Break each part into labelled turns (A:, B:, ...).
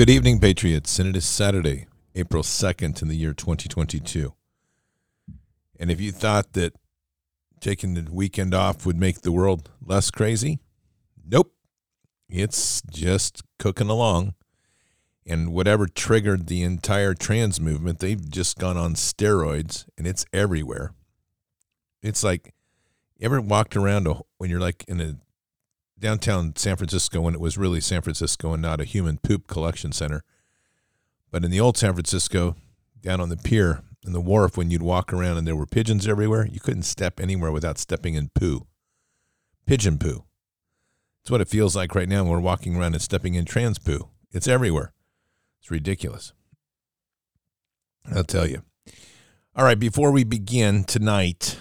A: Good evening, Patriots. And it is Saturday, April 2nd in the year 2022. And if you thought that taking the weekend off would make the world less crazy, nope. It's just cooking along. And whatever triggered the entire trans movement, they've just gone on steroids and it's everywhere. It's like, you ever walked around a, when you're like in a downtown San Francisco when it was really San Francisco and not a human poop collection center. But in the old San Francisco, down on the pier in the wharf, when you'd walk around and there were pigeons everywhere, you couldn't step anywhere without stepping in poo. Pigeon poo. It's what it feels like right now when we're walking around and stepping in trans poo. It's everywhere. It's ridiculous. I'll tell you. All right, before we begin tonight,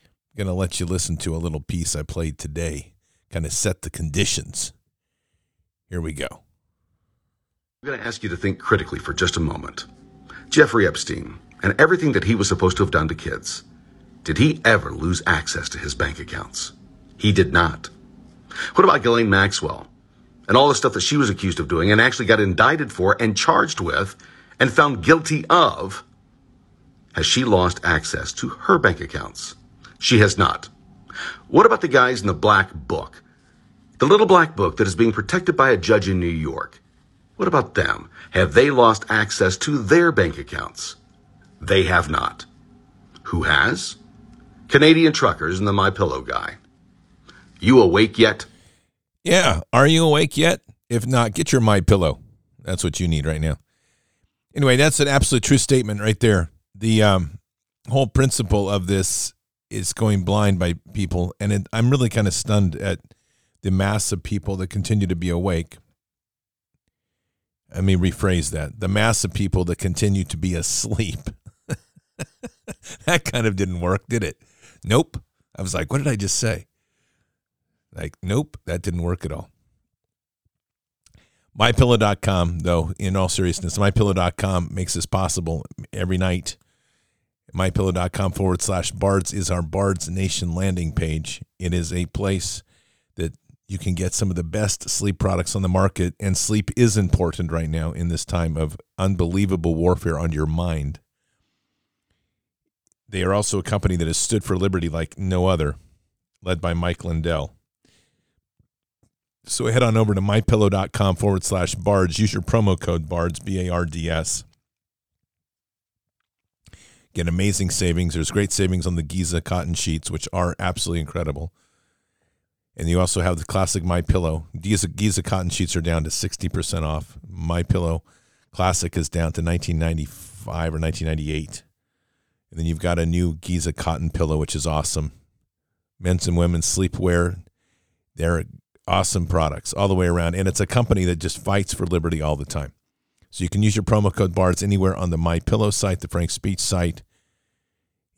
A: I'm going to let you listen to a little piece I played today kind of set the conditions. Here we go.
B: I'm going to ask you to think critically for just a moment. Jeffrey Epstein and everything that he was supposed to have done to kids. Did he ever lose access to his bank accounts? He did not. What about Ghislaine Maxwell and all the stuff that she was accused of doing and actually got indicted for and charged with and found guilty of? Has she lost access to her bank accounts? She has not. What about the guys in the black book? The little black book that is being protected by a judge in New York. What about them? Have they lost access to their bank accounts? They have not. Who has? Canadian truckers and the My Pillow guy. You awake yet?
A: Yeah, are you awake yet? If not, get your My Pillow. That's what you need right now. Anyway, that's an absolute true statement right there. The um, whole principle of this is going blind by people, and it, I'm really kind of stunned at the mass of people that continue to be awake. I mean, rephrase that: the mass of people that continue to be asleep. that kind of didn't work, did it? Nope. I was like, what did I just say? Like, nope, that didn't work at all. MyPillow.com, though, in all seriousness, MyPillow.com makes this possible every night mypillow.com forward slash bards is our bards nation landing page. It is a place that you can get some of the best sleep products on the market and sleep is important right now in this time of unbelievable warfare on your mind. They are also a company that has stood for liberty like no other led by mike lindell. So head on over to mypillow.com forward slash bards. Use your promo code bards b-a-r-d-s Get amazing savings. There's great savings on the Giza cotton sheets, which are absolutely incredible. And you also have the classic My Pillow. Giza, Giza cotton sheets are down to 60% off. My Pillow classic is down to 1995 or 1998. And then you've got a new Giza cotton pillow, which is awesome. Men's and women's sleepwear. They're awesome products all the way around. And it's a company that just fights for liberty all the time. So you can use your promo code BARDS anywhere on the My Pillow site, the Frank Speech site,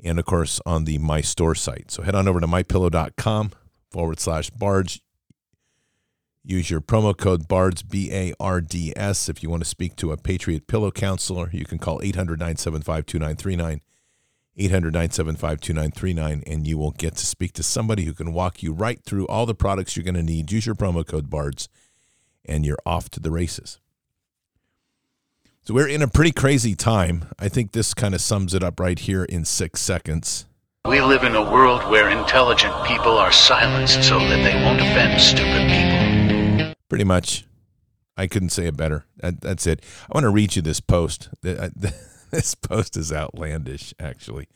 A: and of course on the My Store site. So head on over to mypillow.com forward slash BARDS. Use your promo code BARDS, B A R D S. If you want to speak to a Patriot Pillow counselor, you can call 800 975 2939. 800 975 2939, and you will get to speak to somebody who can walk you right through all the products you're going to need. Use your promo code BARDS, and you're off to the races. So we're in a pretty crazy time. I think this kind of sums it up right here in six seconds.
C: We live in a world where intelligent people are silenced so that they won't offend stupid people.
A: Pretty much. I couldn't say it better. That, that's it. I want to read you this post. This post is outlandish, actually.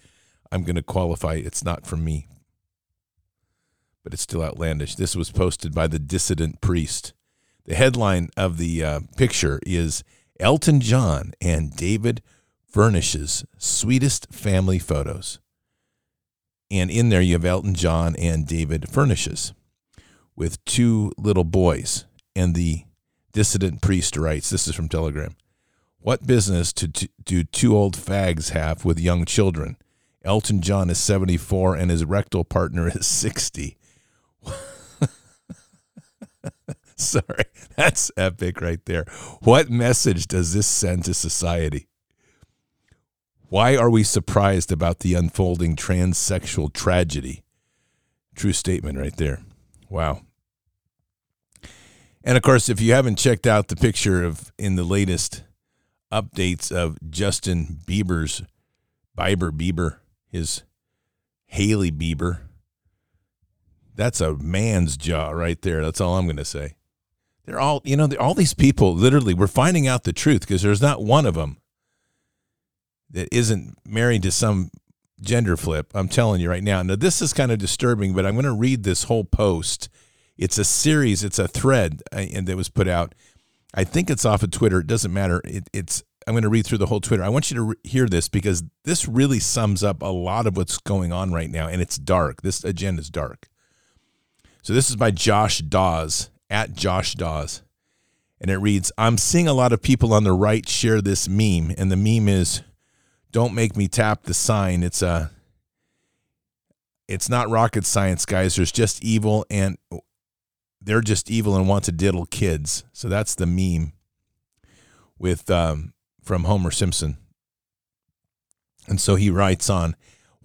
A: I'm going to qualify it's not from me, but it's still outlandish. This was posted by the dissident priest. The headline of the uh, picture is Elton John and David Furnish's sweetest family photos. And in there, you have Elton John and David Furnishes with two little boys. And the dissident priest writes this is from Telegram. What business to, do two old fags have with young children? Elton John is 74 and his rectal partner is 60. Sorry, that's epic right there. What message does this send to society? Why are we surprised about the unfolding transsexual tragedy? True statement right there. Wow. And of course, if you haven't checked out the picture of in the latest updates of Justin Bieber's Bieber Bieber, his Hailey Bieber, that's a man's jaw right there. That's all I'm going to say. They're all, you know, all these people. Literally, we're finding out the truth because there's not one of them that isn't married to some gender flip. I'm telling you right now. Now, this is kind of disturbing, but I'm going to read this whole post. It's a series, it's a thread uh, and that was put out. I think it's off of Twitter. It doesn't matter. It, it's I'm going to read through the whole Twitter. I want you to re- hear this because this really sums up a lot of what's going on right now, and it's dark. This agenda is dark. So this is by Josh Dawes at Josh Dawes, and it reads: I'm seeing a lot of people on the right share this meme, and the meme is don't make me tap the sign. It's a it's not rocket science, guys. There's just evil and they're just evil and want to diddle kids. So that's the meme with um, from Homer Simpson. And so he writes on,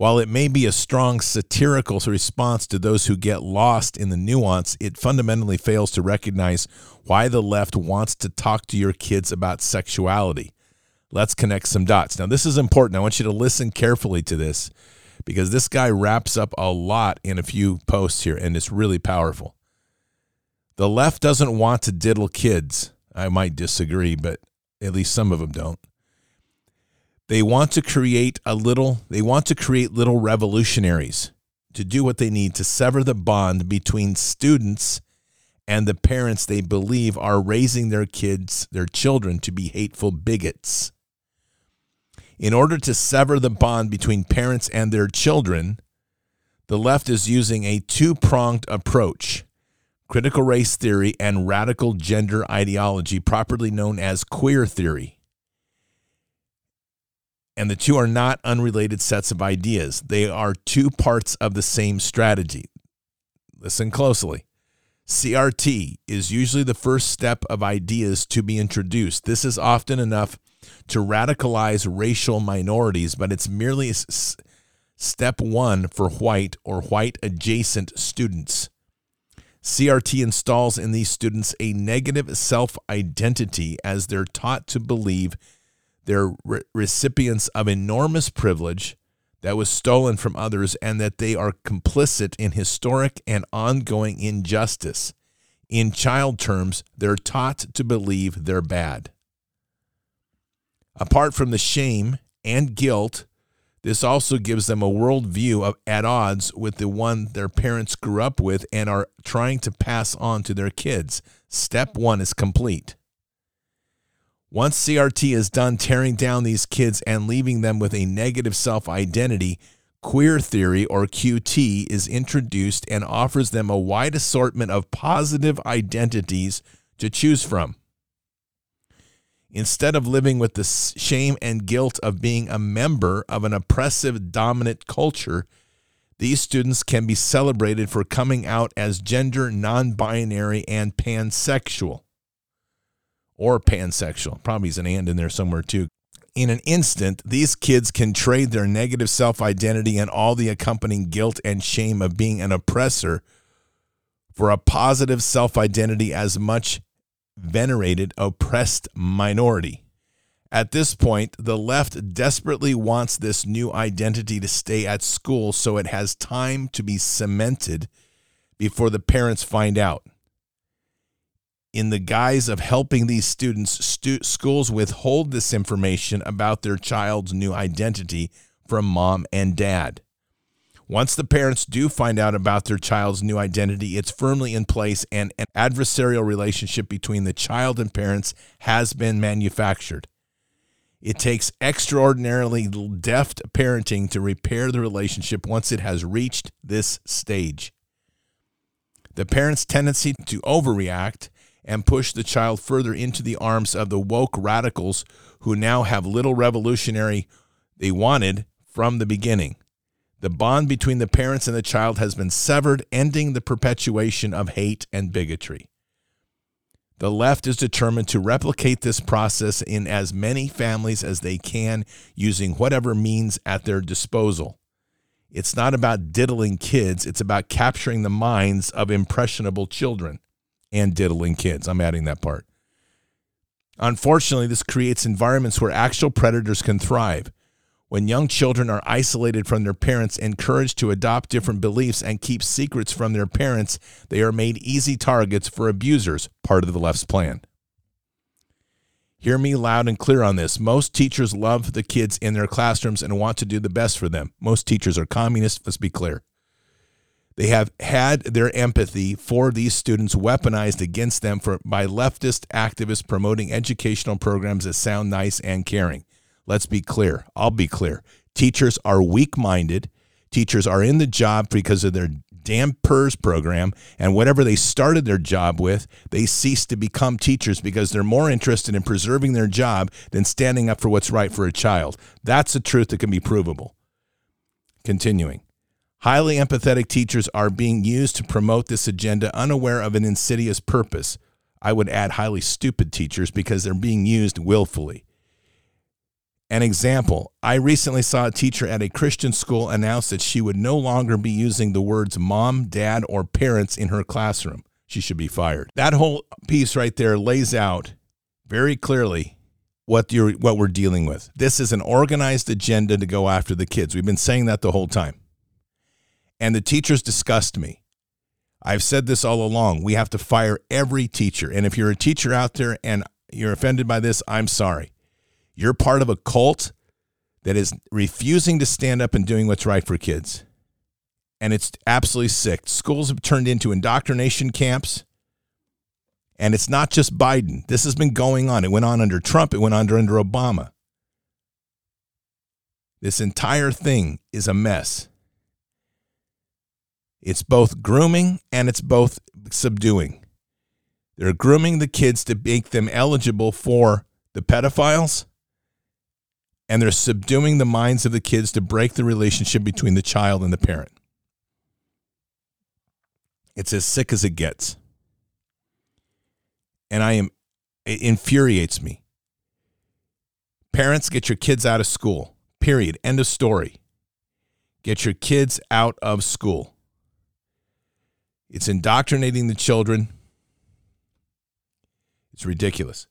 A: while it may be a strong satirical response to those who get lost in the nuance, it fundamentally fails to recognize why the left wants to talk to your kids about sexuality. Let's connect some dots. Now, this is important. I want you to listen carefully to this because this guy wraps up a lot in a few posts here, and it's really powerful. The left doesn't want to diddle kids. I might disagree, but at least some of them don't. They want to create a little, they want to create little revolutionaries to do what they need to sever the bond between students and the parents they believe are raising their kids, their children, to be hateful bigots. In order to sever the bond between parents and their children, the left is using a two pronged approach critical race theory and radical gender ideology, properly known as queer theory. And the two are not unrelated sets of ideas, they are two parts of the same strategy. Listen closely. CRT is usually the first step of ideas to be introduced. This is often enough to radicalize racial minorities, but it's merely s- step one for white or white adjacent students. CRT installs in these students a negative self identity as they're taught to believe they're re- recipients of enormous privilege that was stolen from others and that they are complicit in historic and ongoing injustice. In child terms, they're taught to believe they're bad. Apart from the shame and guilt, this also gives them a worldview of, at odds with the one their parents grew up with and are trying to pass on to their kids. Step one is complete. Once CRT is done tearing down these kids and leaving them with a negative self identity, queer theory or QT is introduced and offers them a wide assortment of positive identities to choose from. Instead of living with the shame and guilt of being a member of an oppressive, dominant culture, these students can be celebrated for coming out as gender non binary and pansexual. Or pansexual. Probably is an and in there somewhere too. In an instant, these kids can trade their negative self identity and all the accompanying guilt and shame of being an oppressor for a positive self identity as much venerated oppressed minority. At this point, the left desperately wants this new identity to stay at school so it has time to be cemented before the parents find out. In the guise of helping these students, stu- schools withhold this information about their child's new identity from mom and dad. Once the parents do find out about their child's new identity, it's firmly in place and an adversarial relationship between the child and parents has been manufactured. It takes extraordinarily deft parenting to repair the relationship once it has reached this stage. The parent's tendency to overreact and push the child further into the arms of the woke radicals who now have little revolutionary they wanted from the beginning. The bond between the parents and the child has been severed, ending the perpetuation of hate and bigotry. The left is determined to replicate this process in as many families as they can using whatever means at their disposal. It's not about diddling kids, it's about capturing the minds of impressionable children. And diddling kids. I'm adding that part. Unfortunately, this creates environments where actual predators can thrive. When young children are isolated from their parents, encouraged to adopt different beliefs, and keep secrets from their parents, they are made easy targets for abusers, part of the left's plan. Hear me loud and clear on this. Most teachers love the kids in their classrooms and want to do the best for them. Most teachers are communists, let's be clear. They have had their empathy for these students weaponized against them for, by leftist activists promoting educational programs that sound nice and caring. Let's be clear. I'll be clear. Teachers are weak minded. Teachers are in the job because of their damn PERS program and whatever they started their job with, they cease to become teachers because they're more interested in preserving their job than standing up for what's right for a child. That's a truth that can be provable. Continuing. Highly empathetic teachers are being used to promote this agenda unaware of an insidious purpose. I would add highly stupid teachers because they're being used willfully. An example I recently saw a teacher at a Christian school announce that she would no longer be using the words mom, dad, or parents in her classroom. She should be fired. That whole piece right there lays out very clearly what you're what we're dealing with. This is an organized agenda to go after the kids. We've been saying that the whole time. And the teachers disgust me. I've said this all along. We have to fire every teacher. And if you're a teacher out there and you're offended by this, I'm sorry. You're part of a cult that is refusing to stand up and doing what's right for kids. And it's absolutely sick. Schools have turned into indoctrination camps. And it's not just Biden. This has been going on. It went on under Trump, it went on under Obama. This entire thing is a mess. It's both grooming and it's both subduing. They're grooming the kids to make them eligible for the pedophiles and they're subduing the minds of the kids to break the relationship between the child and the parent. It's as sick as it gets. And I am, it infuriates me. Parents, get your kids out of school. Period. End of story. Get your kids out of school. It's indoctrinating the children. It's ridiculous.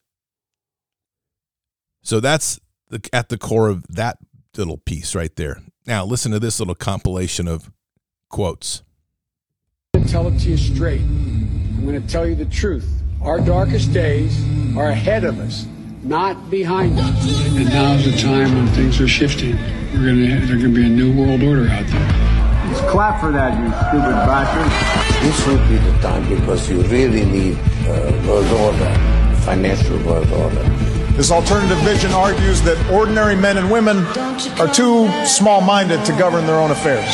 A: So that's the, at the core of that little piece right there. Now, listen to this little compilation of quotes.
D: I'm going to tell it to you straight. I'm going to tell you the truth. Our darkest days are ahead of us, not behind us. And now's the time when things are shifting. We're going to, there's going to be a new world order out there.
E: Let's clap for that, you stupid bastard.
F: This will be the time because you really need uh, world order, financial world order.
G: This alternative vision argues that ordinary men and women are too small minded to govern their own affairs.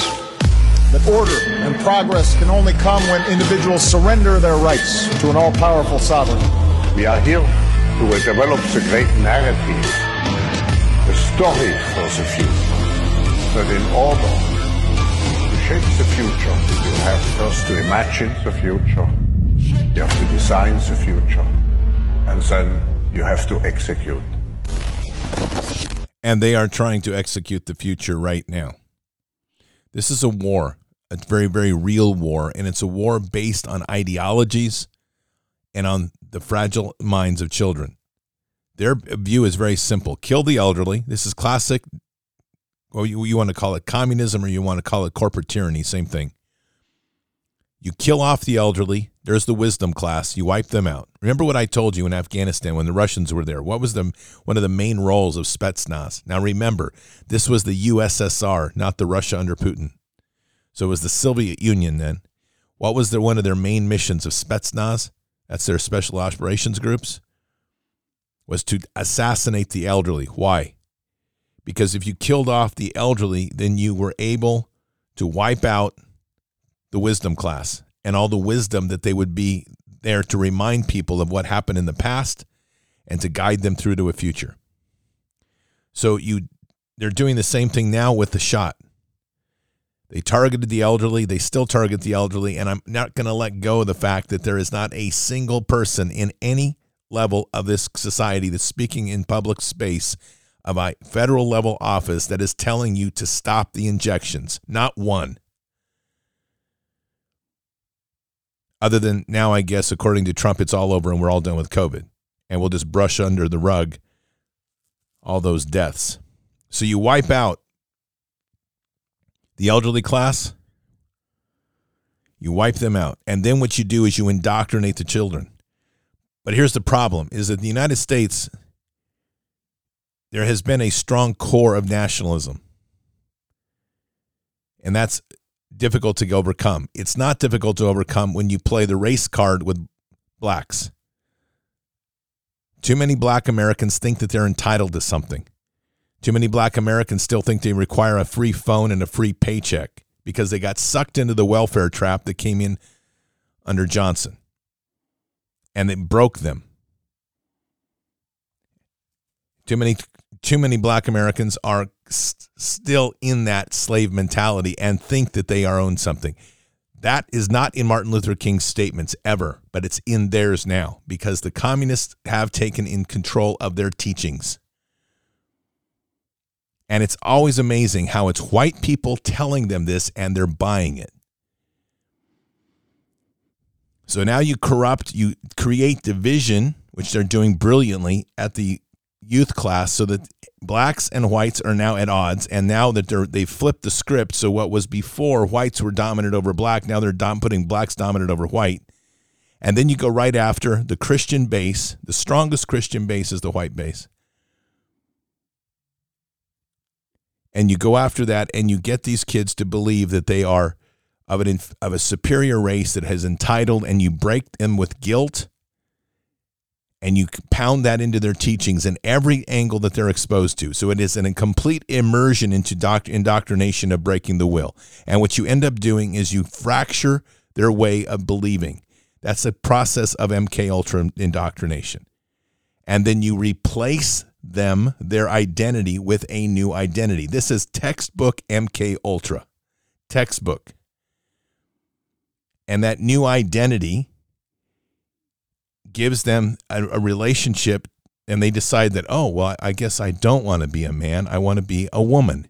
G: That order and progress can only come when individuals surrender their rights to an all powerful sovereign.
H: We are here to develop the great narrative, the story for the future. But in order to shape the future, you have first to imagine the future, you have to design the future, and then you have to execute.
A: And they are trying to execute the future right now. This is a war, a very, very real war, and it's a war based on ideologies and on the fragile minds of children. Their view is very simple kill the elderly. This is classic, well, you, you want to call it communism or you want to call it corporate tyranny, same thing. You kill off the elderly. There's the wisdom class. You wipe them out. Remember what I told you in Afghanistan when the Russians were there? What was the one of the main roles of Spetsnaz? Now remember, this was the USSR, not the Russia under Putin. So it was the Soviet Union then. What was the one of their main missions of Spetsnaz? That's their special operations groups. Was to assassinate the elderly. Why? Because if you killed off the elderly, then you were able to wipe out the wisdom class and all the wisdom that they would be there to remind people of what happened in the past and to guide them through to a future. So you they're doing the same thing now with the shot. They targeted the elderly, they still target the elderly and I'm not going to let go of the fact that there is not a single person in any level of this society that's speaking in public space of a federal level office that is telling you to stop the injections. Not one. Other than now, I guess, according to Trump, it's all over and we're all done with COVID. And we'll just brush under the rug all those deaths. So you wipe out the elderly class, you wipe them out. And then what you do is you indoctrinate the children. But here's the problem is that the United States, there has been a strong core of nationalism. And that's difficult to overcome. It's not difficult to overcome when you play the race card with blacks. Too many black Americans think that they're entitled to something. Too many black Americans still think they require a free phone and a free paycheck because they got sucked into the welfare trap that came in under Johnson. And it broke them. Too many too many black Americans are st- still in that slave mentality and think that they are owned something. That is not in Martin Luther King's statements ever, but it's in theirs now because the communists have taken in control of their teachings. And it's always amazing how it's white people telling them this and they're buying it. So now you corrupt, you create division, which they're doing brilliantly at the youth class so that blacks and whites are now at odds and now that they're they've flipped the script so what was before whites were dominant over black now they're dom- putting blacks dominant over white. And then you go right after the christian base the strongest christian base is the white base. And you go after that and you get these kids to believe that they are of an of a superior race that has entitled and you break them with guilt and you pound that into their teachings in every angle that they're exposed to. So it is an, a complete immersion into doct- indoctrination of breaking the will. And what you end up doing is you fracture their way of believing. That's a process of MK Ultra indoctrination. And then you replace them, their identity, with a new identity. This is textbook MK Ultra. Textbook. And that new identity gives them a, a relationship and they decide that, oh, well, I guess I don't want to be a man. I want to be a woman.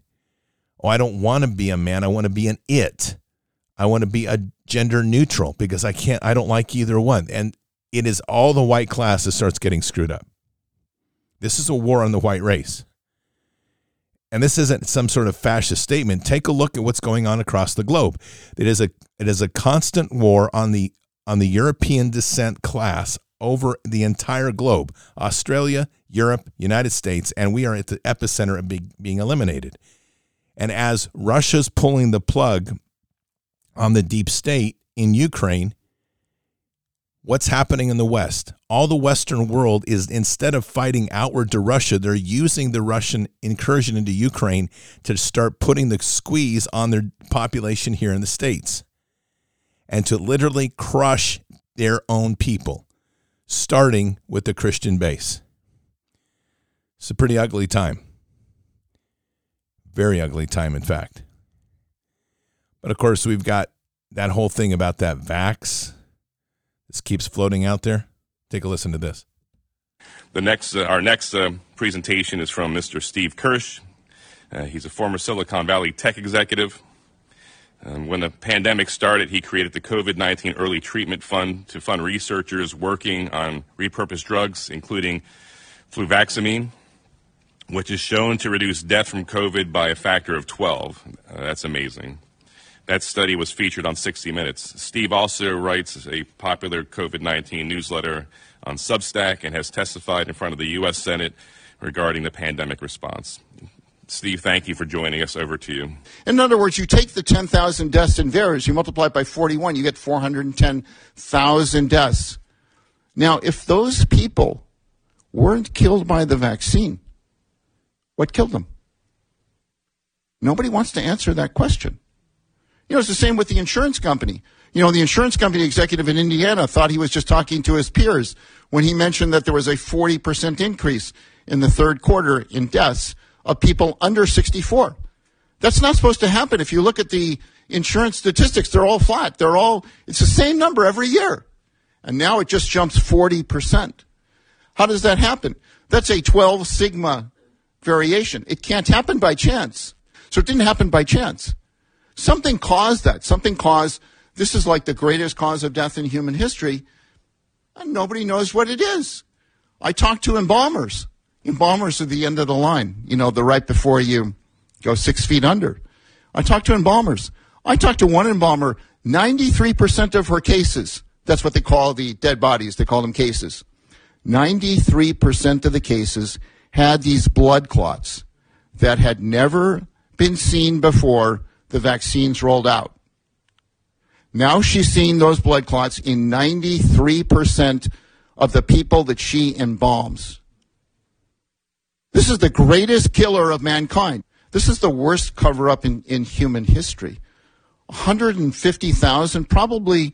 A: Oh, I don't want to be a man. I want to be an it. I want to be a gender neutral because I can't, I don't like either one. And it is all the white class that starts getting screwed up. This is a war on the white race. And this isn't some sort of fascist statement. Take a look at what's going on across the globe. It is a it is a constant war on the on the European descent class over the entire globe Australia, Europe, United States, and we are at the epicenter of be, being eliminated. And as Russia's pulling the plug on the deep state in Ukraine, what's happening in the West? All the Western world is instead of fighting outward to Russia, they're using the Russian incursion into Ukraine to start putting the squeeze on their population here in the States and to literally crush their own people starting with the Christian base. It's a pretty ugly time. Very ugly time, in fact. But of course, we've got that whole thing about that vax. This keeps floating out there. Take a listen to this.
I: The next, uh, our next uh, presentation is from Mr. Steve Kirsch. Uh, he's a former Silicon Valley tech executive. Um, when the pandemic started, he created the COVID 19 Early Treatment Fund to fund researchers working on repurposed drugs, including fluvoxamine, which is shown to reduce death from COVID by a factor of 12. Uh, that's amazing. That study was featured on 60 Minutes. Steve also writes a popular COVID 19 newsletter on Substack and has testified in front of the U.S. Senate regarding the pandemic response. Steve, thank you for joining us. Over to you.
J: In other words, you take the 10,000 deaths in VAERS, you multiply it by 41, you get 410,000 deaths. Now, if those people weren't killed by the vaccine, what killed them? Nobody wants to answer that question. You know, it's the same with the insurance company. You know, the insurance company executive in Indiana thought he was just talking to his peers when he mentioned that there was a 40% increase in the third quarter in deaths of people under 64. That's not supposed to happen. If you look at the insurance statistics, they're all flat. They're all, it's the same number every year. And now it just jumps 40%. How does that happen? That's a 12 sigma variation. It can't happen by chance. So it didn't happen by chance. Something caused that. Something caused this is like the greatest cause of death in human history, and nobody knows what it is. I talked to embalmers. Embalmers are the end of the line, you know, the right before you go six feet under. I talked to embalmers. I talked to one embalmer, 93% of her cases, that's what they call the dead bodies, they call them cases. 93% of the cases had these blood clots that had never been seen before the vaccines rolled out. Now she's seeing those blood clots in 93% of the people that she embalms. This is the greatest killer of mankind. This is the worst cover up in, in human history. 150,000, probably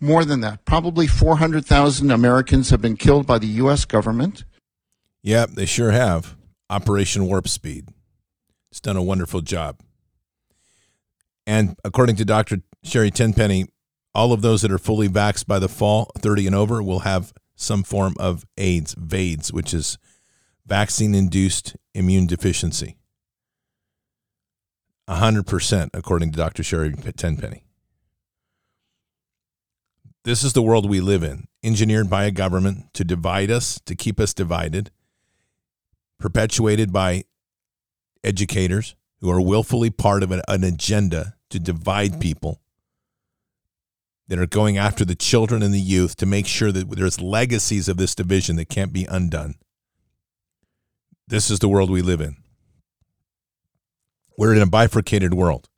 J: more than that, probably 400,000 Americans have been killed by the U.S. government.
A: Yep, they sure have. Operation Warp Speed. It's done a wonderful job. And according to Dr. Sherry Tenpenny, all of those that are fully vaxxed by the fall, 30 and over, will have some form of AIDS, VAIDS, which is vaccine induced immune deficiency. 100%, according to Dr. Sherry Tenpenny. This is the world we live in, engineered by a government to divide us, to keep us divided, perpetuated by educators who are willfully part of an, an agenda to divide people that are going after the children and the youth to make sure that there's legacies of this division that can't be undone. This is the world we live in. We're in a bifurcated world,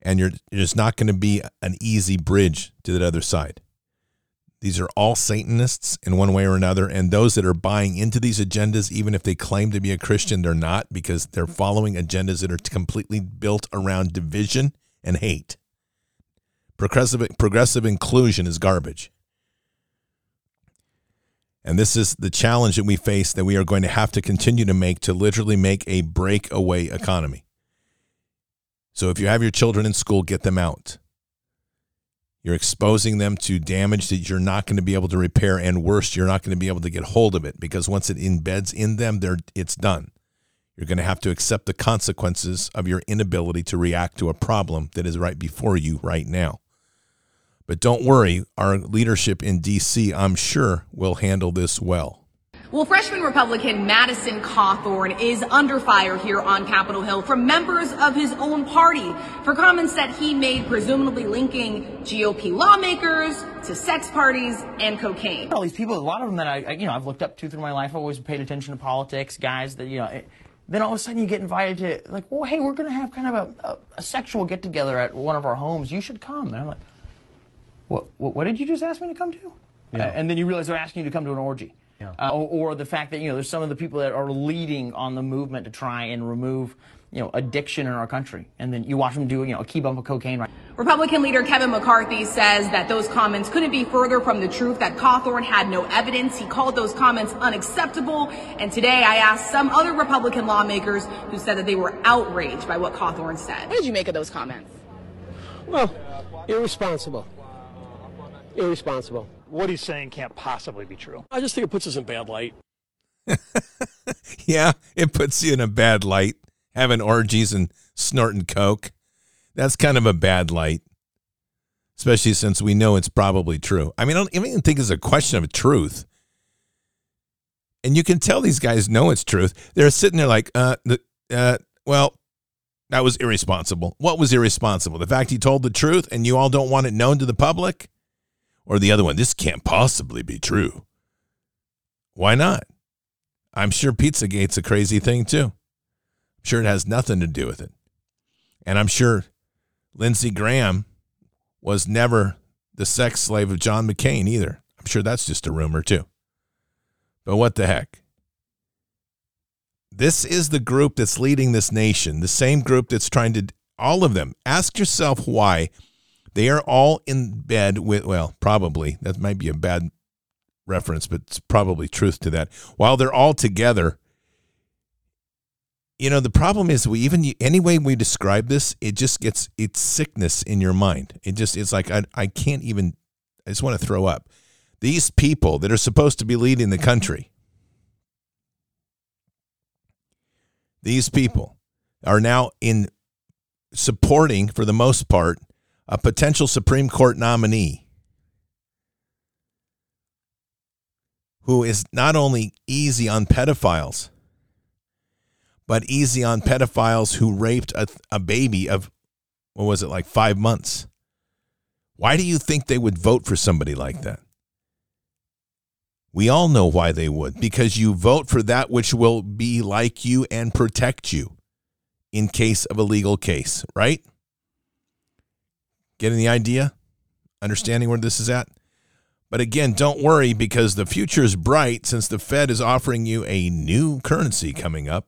A: and you're, there's not going to be an easy bridge to that other side. These are all Satanists in one way or another, and those that are buying into these agendas, even if they claim to be a Christian, they're not because they're following agendas that are completely built around division and hate. Progressive, progressive inclusion is garbage. And this is the challenge that we face that we are going to have to continue to make to literally make a breakaway economy. So if you have your children in school, get them out. You're exposing them to damage that you're not going to be able to repair, and worse, you're not going to be able to get hold of it because once it embeds in them, they it's done. You're going to have to accept the consequences of your inability to react to a problem that is right before you right now. But don't worry, our leadership in D.C., I'm sure, will handle this well.
K: Well, freshman Republican Madison Cawthorn is under fire here on Capitol Hill from members of his own party for comments that he made, presumably linking GOP lawmakers to sex parties and cocaine.
L: All these people, a lot of them that I, you know, I've looked up to through my life, I've always paid attention to politics, guys that, you know, it, then all of a sudden you get invited to, like, well, hey, we're going to have kind of a, a, a sexual get together at one of our homes. You should come. And I'm like, what, what, what did you just ask me to come to? Yeah. Uh, and then you realize they're asking you to come to an orgy. Yeah. Uh, or, or, the fact that you know there's some of the people that are leading on the movement to try and remove you know addiction in our country, and then you watch them do you know a key bump of cocaine. Right.
K: Republican leader Kevin McCarthy says that those comments couldn't be further from the truth. That Cawthorn had no evidence. He called those comments unacceptable. And today I asked some other Republican lawmakers who said that they were outraged by what Cawthorn said. What did you make of those comments?
M: Well, irresponsible. Irresponsible
N: what he's saying can't possibly be true.
M: I just think it puts us in bad light.
A: yeah, it puts you in a bad light having orgies and snorting coke. That's kind of a bad light, especially since we know it's probably true. I mean, I don't even think it's a question of truth. And you can tell these guys know it's truth. They're sitting there like, uh, the, uh, well, that was irresponsible. What was irresponsible? The fact he told the truth and you all don't want it known to the public? Or the other one, this can't possibly be true. Why not? I'm sure Pizzagate's a crazy thing too. I'm sure it has nothing to do with it. And I'm sure Lindsey Graham was never the sex slave of John McCain either. I'm sure that's just a rumor too. But what the heck? This is the group that's leading this nation, the same group that's trying to, all of them. Ask yourself why they are all in bed with, well, probably, that might be a bad reference, but it's probably truth to that. While they're all together, you know, the problem is we even, any way we describe this, it just gets, it's sickness in your mind. It just, it's like, I, I can't even, I just want to throw up. These people that are supposed to be leading the country, these people are now in supporting, for the most part, a potential Supreme Court nominee who is not only easy on pedophiles, but easy on pedophiles who raped a, a baby of, what was it, like five months. Why do you think they would vote for somebody like that? We all know why they would because you vote for that which will be like you and protect you in case of a legal case, right? Getting the idea? Understanding where this is at? But again, don't worry because the future is bright since the Fed is offering you a new currency coming up.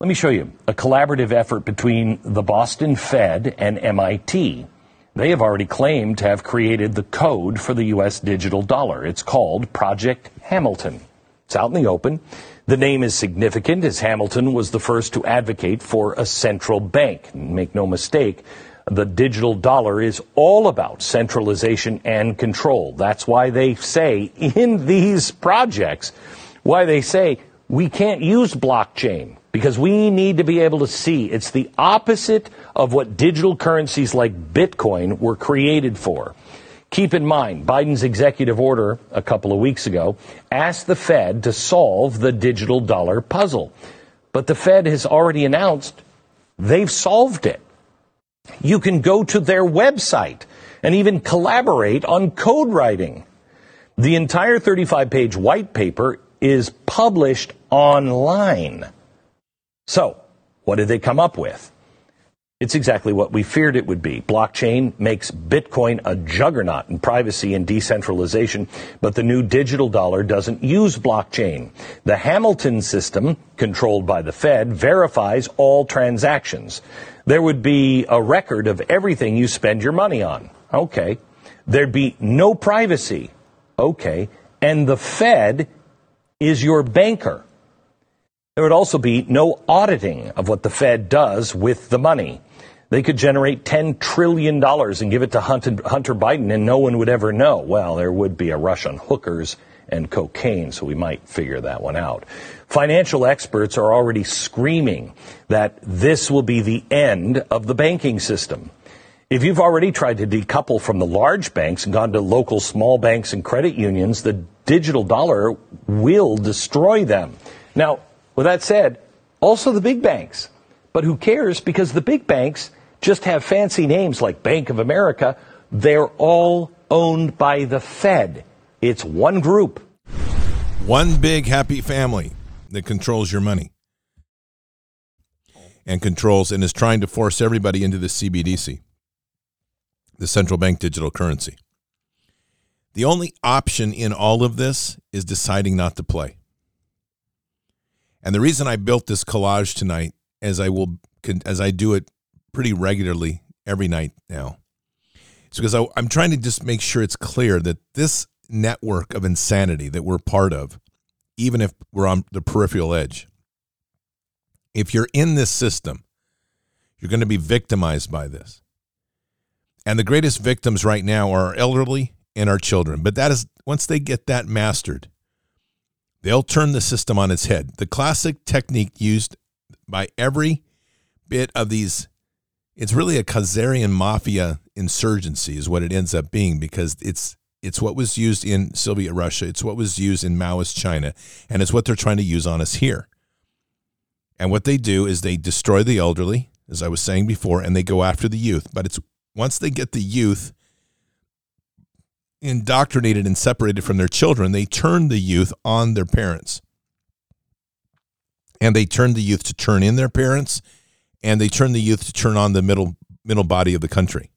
O: Let me show you a collaborative effort between the Boston Fed and MIT. They have already claimed to have created the code for the U.S. digital dollar. It's called Project Hamilton. It's out in the open. The name is significant as Hamilton was the first to advocate for a central bank. Make no mistake, the digital dollar is all about centralization and control. That's why they say in these projects, why they say we can't use blockchain because we need to be able to see. It's the opposite of what digital currencies like Bitcoin were created for. Keep in mind, Biden's executive order a couple of weeks ago asked the Fed to solve the digital dollar puzzle. But the Fed has already announced they've solved it. You can go to their website and even collaborate on code writing. The entire 35 page white paper is published online. So, what did they come up with? It's exactly what we feared it would be. Blockchain makes Bitcoin a juggernaut in privacy and decentralization, but the new digital dollar doesn't use blockchain. The Hamilton system, controlled by the Fed, verifies all transactions. There would be a record of everything you spend your money on. Okay. There'd be no privacy. Okay. And the Fed is your banker. There would also be no auditing of what the Fed does with the money. They could generate $10 trillion and give it to Hunter Biden and no one would ever know. Well, there would be a rush on hookers and cocaine, so we might figure that one out. Financial experts are already screaming that this will be the end of the banking system. If you've already tried to decouple from the large banks and gone to local small banks and credit unions, the digital dollar will destroy them. Now, with that said, also the big banks. But who cares? Because the big banks just have fancy names like Bank of America. They're all owned by the Fed. It's one group.
A: One big happy family that controls your money and controls and is trying to force everybody into the CBDC, the central bank digital currency. The only option in all of this is deciding not to play. And the reason I built this collage tonight, as I will, as I do it pretty regularly every night now, is because I, I'm trying to just make sure it's clear that this network of insanity that we're part of, even if we're on the peripheral edge, if you're in this system, you're going to be victimized by this. And the greatest victims right now are our elderly and our children. But that is once they get that mastered, They'll turn the system on its head. The classic technique used by every bit of these, it's really a Khazarian mafia insurgency, is what it ends up being because it's it's what was used in Soviet Russia, it's what was used in Maoist China, and it's what they're trying to use on us here. And what they do is they destroy the elderly, as I was saying before, and they go after the youth. But it's once they get the youth indoctrinated and separated from their children, they turn the youth on their parents. And they turn the youth to turn in their parents, and they turn the youth to turn on the middle middle body of the country.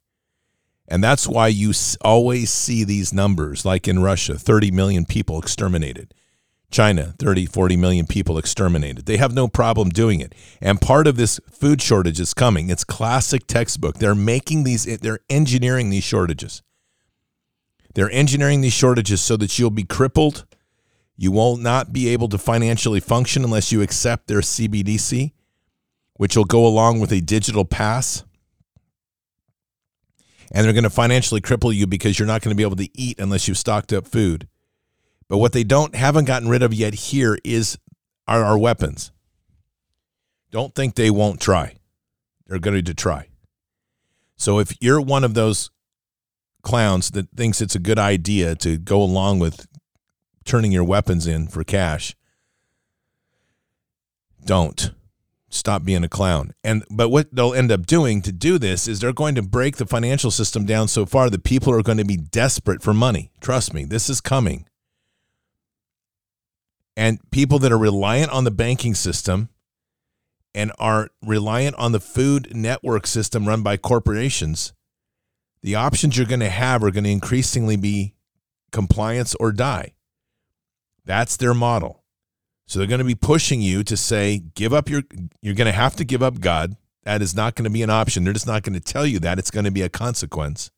A: And that's why you always see these numbers, like in Russia 30 million people exterminated. China, 30, 40 million people exterminated. They have no problem doing it. And part of this food shortage is coming. It's classic textbook. They're making these, eh, they're engineering these shortages. They're engineering these shortages so that you'll be crippled. You will not be able to financially function unless you accept their CBDC, which will go along with a digital pass. And they're going to financially cripple you because you're not going to be able to eat unless you've stocked up food. But what they don't haven't gotten rid of yet here is are our weapons. Don't think they won't try. They're going to try. So if you're one of those clowns that thinks it's a good idea to go along with turning your weapons in for cash, don't stop being a clown. And but what they'll end up doing to do this is they're going to break the financial system down so far that people are going to be desperate for money. Trust me, this is coming. And people that are reliant on the banking system and are reliant on the food network system run by corporations, the options you're going to have are going to increasingly be compliance or die. That's their model. So they're going to be pushing you to say, give up your, you're going to have to give up God. That is not going to be an option. They're just not going to tell you that. It's going to be a consequence.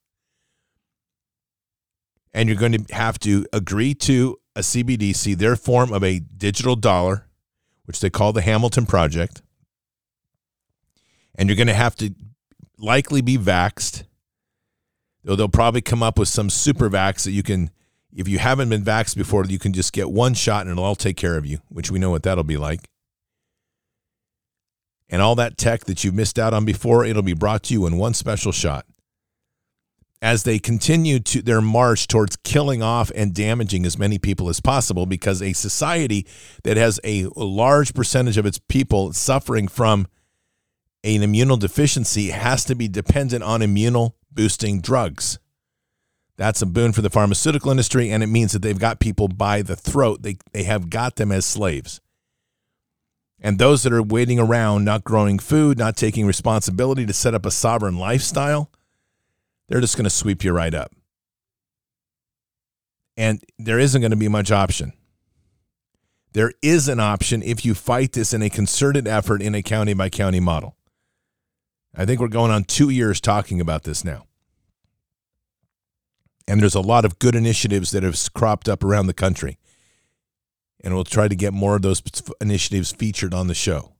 A: And you're going to have to agree to a CBDC, their form of a digital dollar, which they call the Hamilton Project. And you're going to have to likely be vaxed. Though they'll probably come up with some super vax that you can if you haven't been vaxxed before, you can just get one shot and it'll all take care of you, which we know what that'll be like. And all that tech that you've missed out on before, it'll be brought to you in one special shot. As they continue to their march towards killing off and damaging as many people as possible, because a society that has a large percentage of its people suffering from an immunodeficiency has to be dependent on immuno boosting drugs. That's a boon for the pharmaceutical industry, and it means that they've got people by the throat. They, they have got them as slaves. And those that are waiting around, not growing food, not taking responsibility to set up a sovereign lifestyle, they're just going to sweep you right up. And there isn't going to be much option. There is an option if you fight this in a concerted effort in a county by county model. I think we're going on two years talking about this now. And there's a lot of good initiatives that have cropped up around the country. And we'll try to get more of those initiatives featured on the show.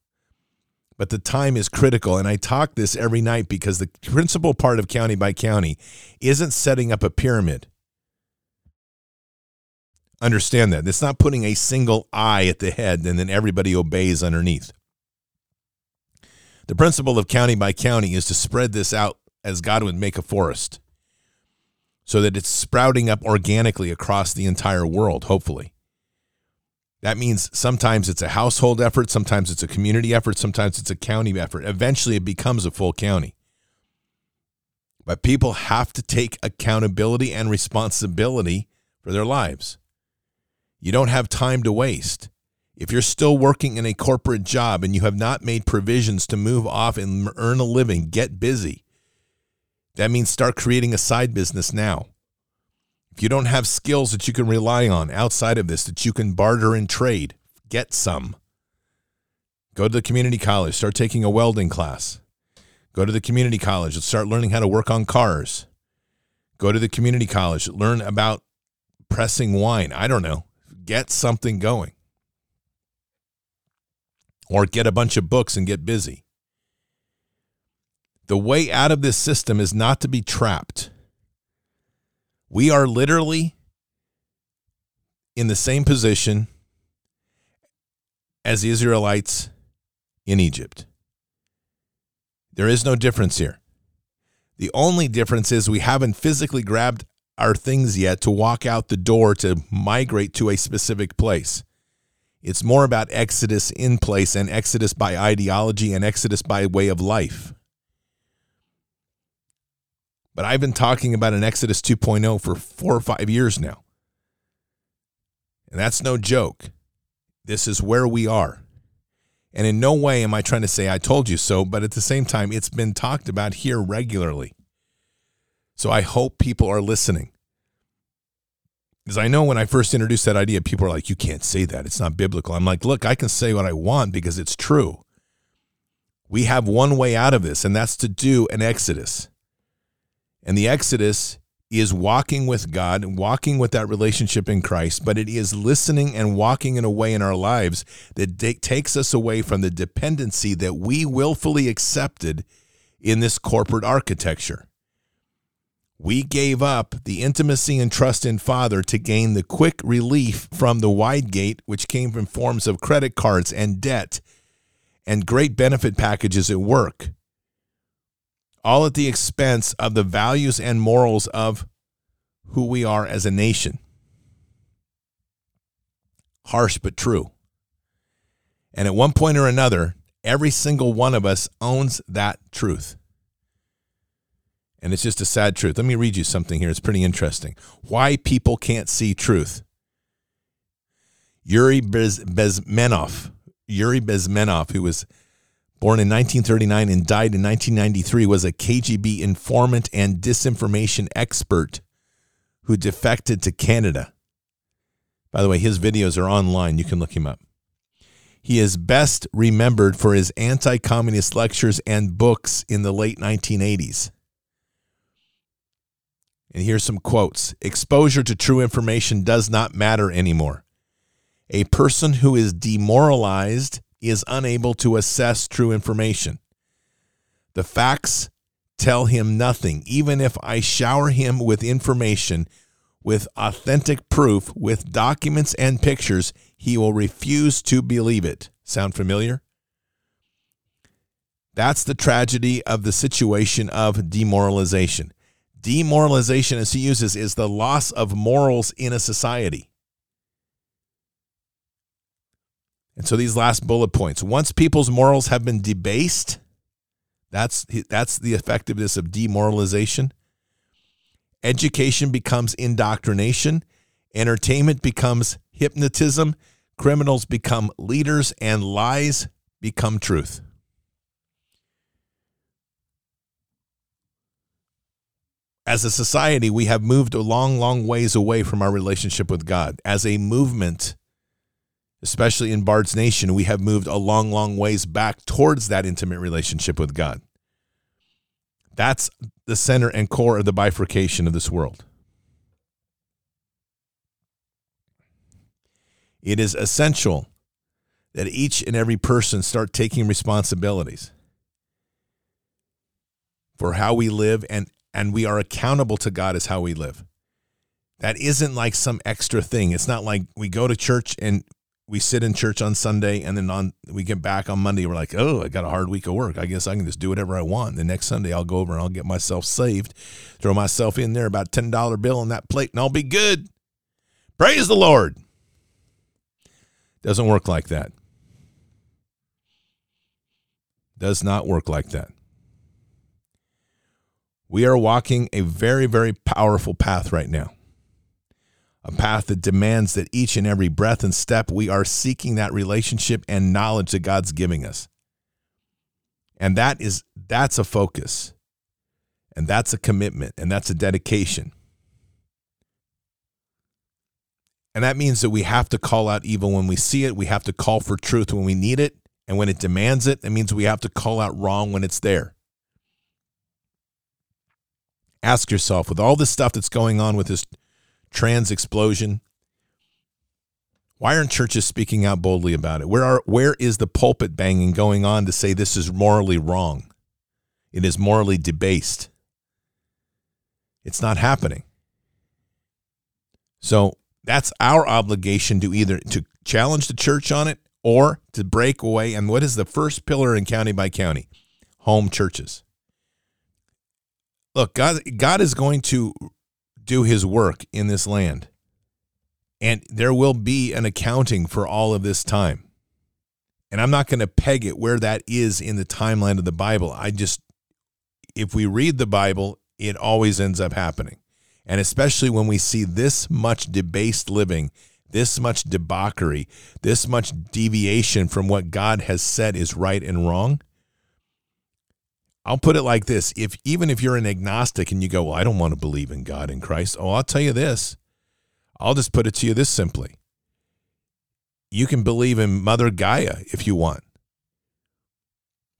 A: But the time is critical. And I talk this every night because the principal part of county by county isn't setting up a pyramid. Understand that. It's not putting a single eye at the head and then everybody obeys underneath. The principle of county by county is to spread this out as God would make a forest so that it's sprouting up organically across the entire world, hopefully. That means sometimes it's a household effort, sometimes it's a community effort, sometimes it's a county effort. Eventually, it becomes a full county. But people have to take accountability and responsibility for their lives. You don't have time to waste. If you're still working in a corporate job and you have not made provisions to move off and earn a living, get busy. That means start creating a side business now. If you don't have skills that you can rely on outside of this, that you can barter and trade, get some. Go to the community college, start taking a welding class. Go to the community college and start learning how to work on cars. Go to the community college, learn about pressing wine. I don't know. Get something going. Or get a bunch of books and get busy. The way out of this system is not to be trapped. We are literally in the same position as the Israelites in Egypt. There is no difference here. The only difference is we haven't physically grabbed our things yet to walk out the door to migrate to a specific place. It's more about exodus in place and exodus by ideology and exodus by way of life. But I've been talking about an Exodus 2.0 for four or five years now. And that's no joke. This is where we are. And in no way am I trying to say I told you so, but at the same time, it's been talked about here regularly. So I hope people are listening. Because I know when I first introduced that idea, people are like, you can't say that. It's not biblical. I'm like, look, I can say what I want because it's true. We have one way out of this, and that's to do an exodus. And the Exodus is walking with God, and walking with that relationship in Christ, but it is listening and walking in a way in our lives that takes us away from the dependency that we willfully accepted in this corporate architecture. We gave up the intimacy and trust in Father to gain the quick relief from the wide gate, which came from forms of credit cards and debt and great benefit packages at work all at the expense of the values and morals of who we are as a nation. Harsh but true. And at one point or another, every single one of us owns that truth. And it's just a sad truth. Let me read you something here. It's pretty interesting. Why people can't see truth. Yuri Bez- Bezmenov, Yuri Bezmenov, who was born in 1939 and died in 1993, was a KGB informant and disinformation expert who defected to Canada. By the way, his videos are online. You can look him up. He is best remembered for his anti communist lectures and books in the late 1980s. And here's some quotes Exposure to true information does not matter anymore. A person who is demoralized is unable to assess true information. The facts tell him nothing, even if I shower him with information with authentic proof, with documents and pictures, he will refuse to believe it. Sound familiar? That's the tragedy of the situation of demoralization. Demoralization, as he uses, is the loss of morals in a society. And so these last bullet points once people's morals have been debased, that's, that's the effectiveness of demoralization. Education becomes indoctrination, entertainment becomes hypnotism, criminals become leaders, and lies become truth. As a society, we have moved a long, long ways away from our relationship with God. As a movement, especially in Bard's Nation, we have moved a long, long ways back towards that intimate relationship with God. That's the center and core of the bifurcation of this world. It is essential that each and every person start taking responsibilities for how we live and and we are accountable to God as how we live. That isn't like some extra thing. It's not like we go to church and we sit in church on Sunday and then on we get back on Monday we're like, "Oh, I got a hard week of work. I guess I can just do whatever I want." The next Sunday I'll go over and I'll get myself saved, throw myself in there about $10 bill on that plate and I'll be good. Praise the Lord. Doesn't work like that. Does not work like that. We are walking a very, very powerful path right now. A path that demands that each and every breath and step we are seeking that relationship and knowledge that God's giving us. And that is that's a focus. And that's a commitment and that's a dedication. And that means that we have to call out evil when we see it. We have to call for truth when we need it. And when it demands it, it means we have to call out wrong when it's there. Ask yourself with all this stuff that's going on with this trans explosion, why aren't churches speaking out boldly about it? Where are where is the pulpit banging going on to say this is morally wrong? It is morally debased. It's not happening. So that's our obligation to either to challenge the church on it or to break away. And what is the first pillar in county by county? Home churches. Look, God, God is going to do his work in this land. And there will be an accounting for all of this time. And I'm not going to peg it where that is in the timeline of the Bible. I just, if we read the Bible, it always ends up happening. And especially when we see this much debased living, this much debauchery, this much deviation from what God has said is right and wrong, I'll put it like this: if even if you're an agnostic and you go, "Well, I don't want to believe in God and Christ," oh, I'll tell you this. I'll just put it to you this simply: you can believe in Mother Gaia if you want.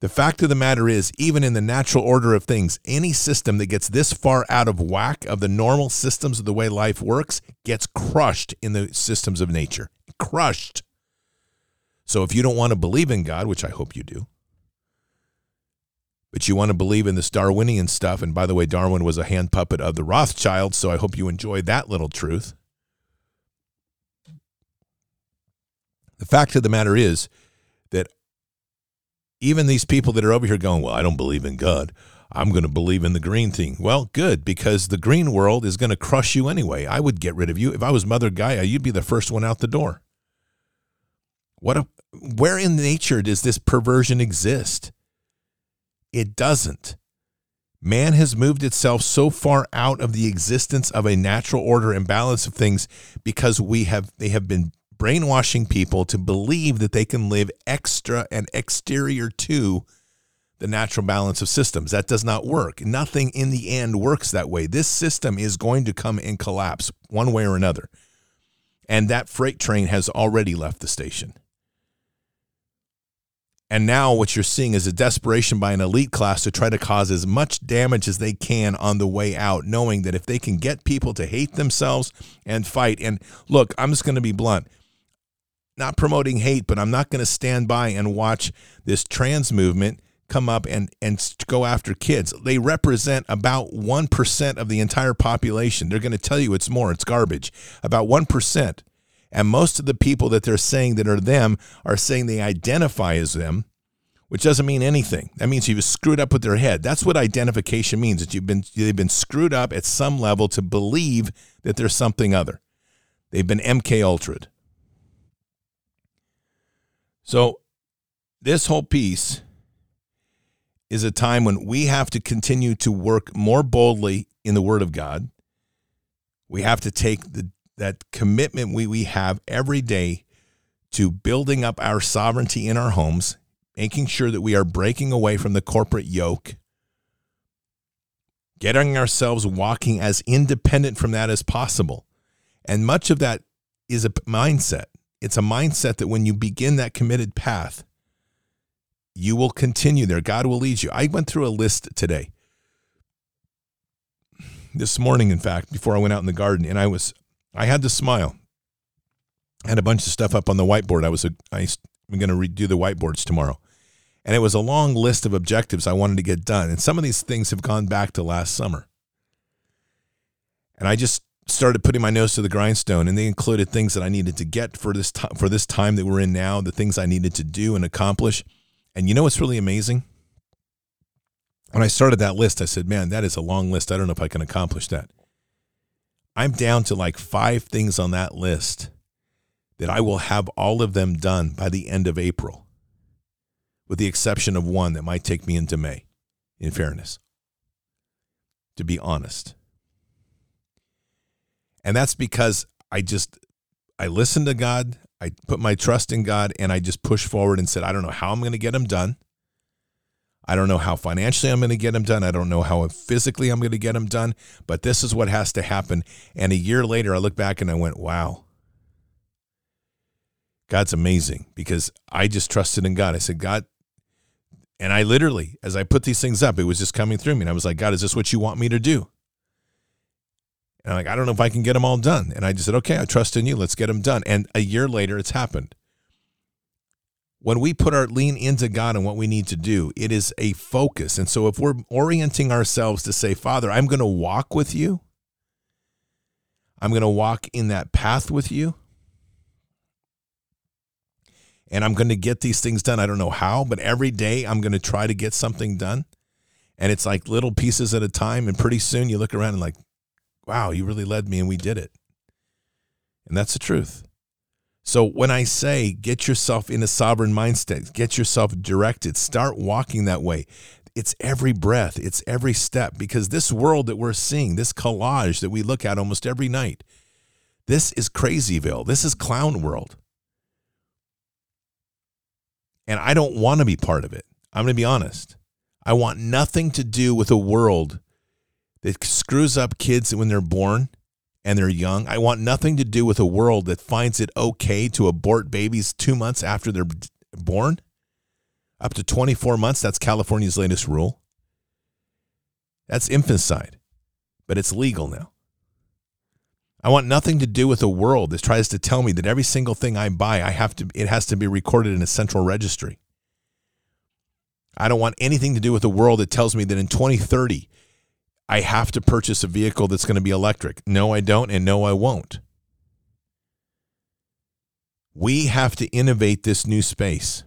A: The fact of the matter is, even in the natural order of things, any system that gets this far out of whack of the normal systems of the way life works gets crushed in the systems of nature. Crushed. So if you don't want to believe in God, which I hope you do, but you want to believe in this Darwinian stuff. And by the way, Darwin was a hand puppet of the Rothschilds, so I hope you enjoy that little truth. The fact of the matter is that even these people that are over here going, Well, I don't believe in God. I'm going to believe in the green thing. Well, good, because the green world is going to crush you anyway. I would get rid of you. If I was Mother Gaia, you'd be the first one out the door. What a, where in nature does this perversion exist? It doesn't. Man has moved itself so far out of the existence of a natural order and balance of things because we have they have been brainwashing people to believe that they can live extra and exterior to the natural balance of systems. That does not work. Nothing in the end works that way. This system is going to come and collapse one way or another. And that freight train has already left the station. And now what you're seeing is a desperation by an elite class to try to cause as much damage as they can on the way out, knowing that if they can get people to hate themselves and fight. And look, I'm just going to be blunt. Not promoting hate, but I'm not going to stand by and watch this trans movement come up and, and go after kids. They represent about 1% of the entire population. They're going to tell you it's more, it's garbage. About 1%. And most of the people that they're saying that are them are saying they identify as them, which doesn't mean anything. That means you've screwed up with their head. That's what identification means. That you've been they've been screwed up at some level to believe that there's something other. They've been MK ultra'd. So this whole piece is a time when we have to continue to work more boldly in the Word of God. We have to take the that commitment we, we have every day to building up our sovereignty in our homes, making sure that we are breaking away from the corporate yoke, getting ourselves walking as independent from that as possible. And much of that is a mindset. It's a mindset that when you begin that committed path, you will continue there. God will lead you. I went through a list today. This morning, in fact, before I went out in the garden, and I was I had to smile. I had a bunch of stuff up on the whiteboard. I was a, I, I'm going to redo the whiteboards tomorrow. And it was a long list of objectives I wanted to get done. And some of these things have gone back to last summer. And I just started putting my nose to the grindstone and they included things that I needed to get for this for this time that we're in now, the things I needed to do and accomplish. And you know what's really amazing? When I started that list, I said, "Man, that is a long list. I don't know if I can accomplish that." I'm down to like five things on that list that I will have all of them done by the end of April, with the exception of one that might take me into May, in fairness, to be honest. And that's because I just, I listened to God, I put my trust in God, and I just pushed forward and said, I don't know how I'm going to get them done. I don't know how financially I'm going to get them done. I don't know how physically I'm going to get them done, but this is what has to happen. And a year later, I look back and I went, wow, God's amazing because I just trusted in God. I said, God, and I literally, as I put these things up, it was just coming through me. And I was like, God, is this what you want me to do? And I'm like, I don't know if I can get them all done. And I just said, okay, I trust in you. Let's get them done. And a year later, it's happened when we put our lean into God and what we need to do, it is a focus. And so if we're orienting ourselves to say, Father, I'm going to walk with you, I'm going to walk in that path with you, and I'm going to get these things done. I don't know how, but every day I'm going to try to get something done. And it's like little pieces at a time. And pretty soon you look around and like, wow, you really led me and we did it. And that's the truth. So when I say get yourself in a sovereign mindset, get yourself directed, start walking that way. It's every breath, it's every step because this world that we're seeing, this collage that we look at almost every night, this is crazyville. This is clown world. And I don't want to be part of it. I'm going to be honest. I want nothing to do with a world that screws up kids when they're born and they're young. I want nothing to do with a world that finds it okay to abort babies two months after they're born. Up to 24 months, that's California's latest rule. That's infanticide, but it's legal now. I want nothing to do with a world that tries to tell me that every single thing I buy, I have to it has to be recorded in a central registry. I don't want anything to do with a world that tells me that in 2030 I have to purchase a vehicle that's going to be electric. No, I don't, and no, I won't. We have to innovate this new space.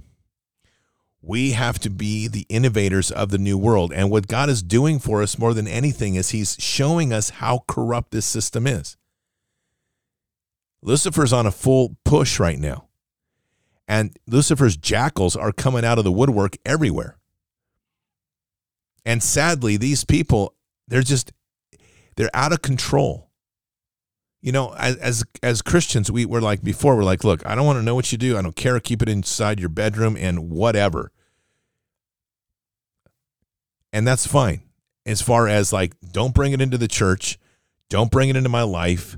A: We have to be the innovators of the new world. And what God is doing for us more than anything is He's showing us how corrupt this system is. Lucifer's on a full push right now. And Lucifer's jackals are coming out of the woodwork everywhere. And sadly, these people, they're just, they're out of control. You know, as as, as Christians, we were like before, we're like, look, I don't want to know what you do. I don't care. Keep it inside your bedroom and whatever. And that's fine. As far as like, don't bring it into the church, don't bring it into my life.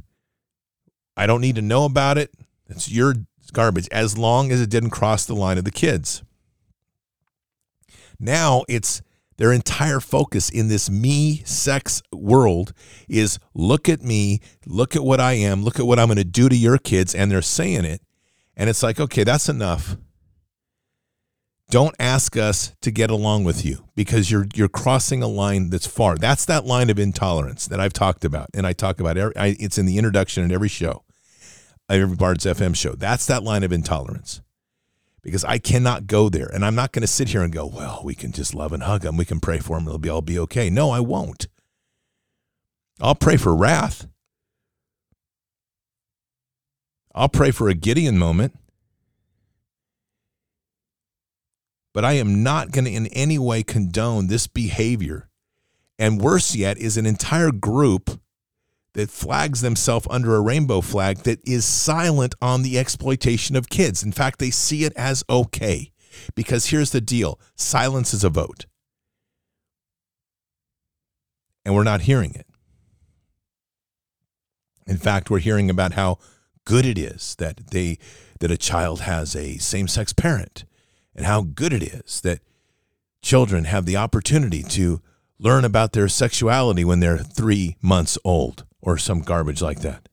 A: I don't need to know about it. It's your garbage as long as it didn't cross the line of the kids. Now it's their entire focus in this me sex world is look at me, look at what I am, look at what I'm going to do to your kids. And they're saying it. And it's like, okay, that's enough. Don't ask us to get along with you because you're you're crossing a line that's far. That's that line of intolerance that I've talked about, and I talk about. Every, I, it's in the introduction in every show, every Bards FM show. That's that line of intolerance because I cannot go there. And I'm not going to sit here and go, well, we can just love and hug them. We can pray for them. It'll be all be okay. No, I won't. I'll pray for wrath. I'll pray for a Gideon moment. But I am not going to in any way condone this behavior. And worse yet is an entire group that flags themselves under a rainbow flag that is silent on the exploitation of kids. In fact, they see it as okay. Because here's the deal silence is a vote. And we're not hearing it. In fact, we're hearing about how good it is that they that a child has a same-sex parent and how good it is that children have the opportunity to learn about their sexuality when they're 3 months old or some garbage like that.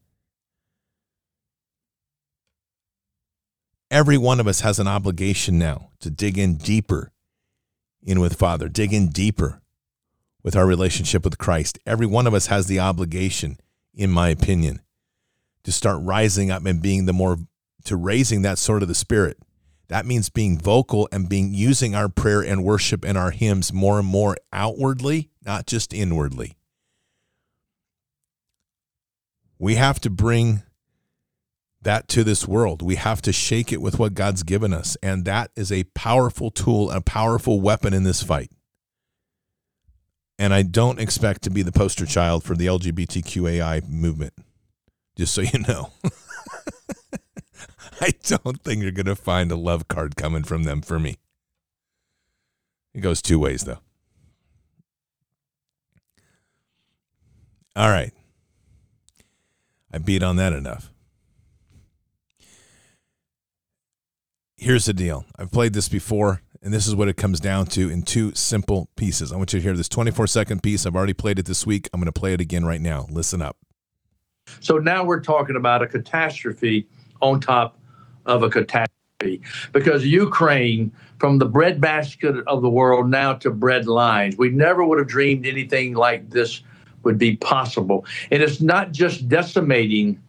A: Every one of us has an obligation now to dig in deeper in with Father, dig in deeper with our relationship with Christ. Every one of us has the obligation, in my opinion, to start rising up and being the more, to raising that sort of the spirit. That means being vocal and being using our prayer and worship and our hymns more and more outwardly, not just inwardly. We have to bring that to this world. We have to shake it with what God's given us. And that is a powerful tool, a powerful weapon in this fight. And I don't expect to be the poster child for the LGBTQAI movement, just so you know. I don't think you're going to find a love card coming from them for me. It goes two ways, though. All right. I beat on that enough. Here's the deal I've played this before, and this is what it comes down to in two simple pieces. I want you to hear this 24 second piece. I've already played it this week. I'm going to play it again right now. Listen up.
P: So now we're talking about a catastrophe on top of a catastrophe because Ukraine, from the breadbasket of the world now to bread lines, we never would have dreamed anything like this would be possible. And it's not just decimating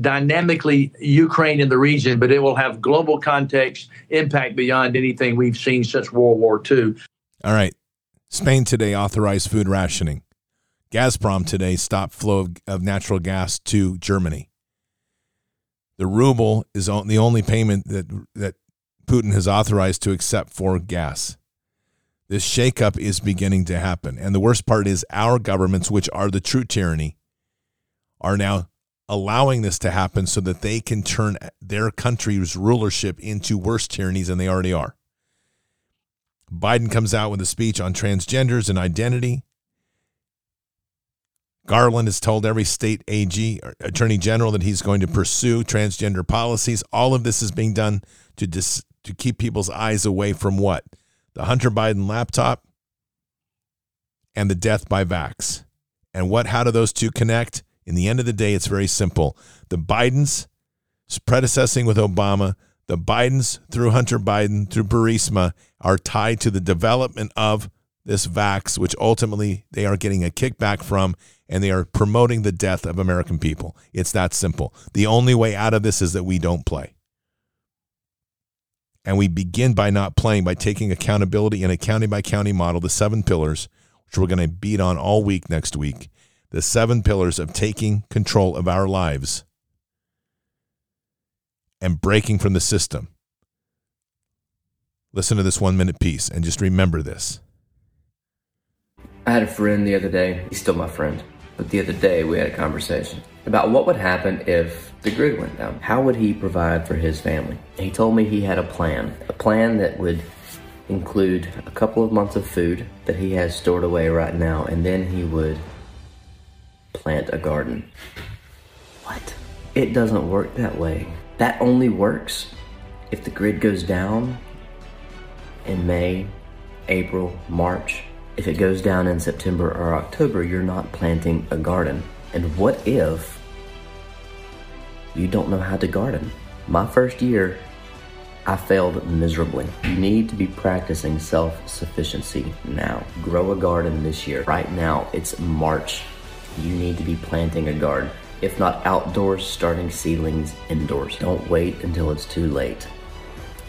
P: dynamically Ukraine in the region, but it will have global context impact beyond anything we've seen since World War II.
A: All right. Spain today authorized food rationing. Gazprom today stopped flow of, natural gas to Germany. The ruble is the only payment that that Putin has authorized to accept for gas. This shakeup is beginning to happen. And the worst part is our governments, which are the true tyranny, are now allowing this to happen so that they can turn their country's rulership into worse tyrannies than they already are. Biden comes out with a speech on transgenders and identity. Garland has told every state AG, attorney general, that he's going to pursue transgender policies. All of this is being done to dis, to keep people's eyes away from what the Hunter Biden laptop, and the death by vax. And what how do those two connect? In the end of the day, it's very simple. The Bidens predecessing with Obama, the Bidens through Hunter Biden, through Burisma, are tied to the development of this vax, which ultimately they are getting a kickback from, and they are promoting the death of American people. It's that simple. The only way out of this is that we don't play. And we begin by not playing, by taking accountability in a county by county model, the seven pillars, which we're going to beat on all week next week. The seven pillars of taking control of our lives and breaking from the system. Listen to this one minute piece and just remember this.
Q: I had a friend the other day. He's still my friend. But the other day we had a conversation about what would happen if the grid went down. How would he provide for his family? He told me he had a plan, a plan that would include a couple of months of food that he has stored away right now, and then he would plant a garden. What? It doesn't work that way. That only works if the grid goes down in May, April, March. If it goes down in September or October, you're not planting a garden. And what if you don't know how to garden? My first year, I failed miserably. You need to be practicing self sufficiency now. Grow a garden this year. Right now, it's March. You need to be planting a garden. If not outdoors, starting seedlings indoors. Don't wait until it's too late.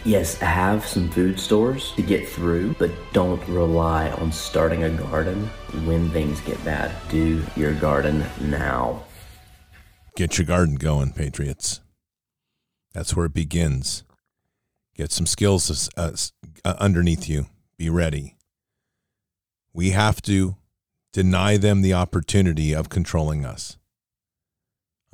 Q: Yes, have some food stores to get through, but don't rely on starting a garden when things get bad. Do your garden now.
A: Get your garden going, Patriots. That's where it begins. Get some skills uh, uh, underneath you. Be ready. We have to deny them the opportunity of controlling us.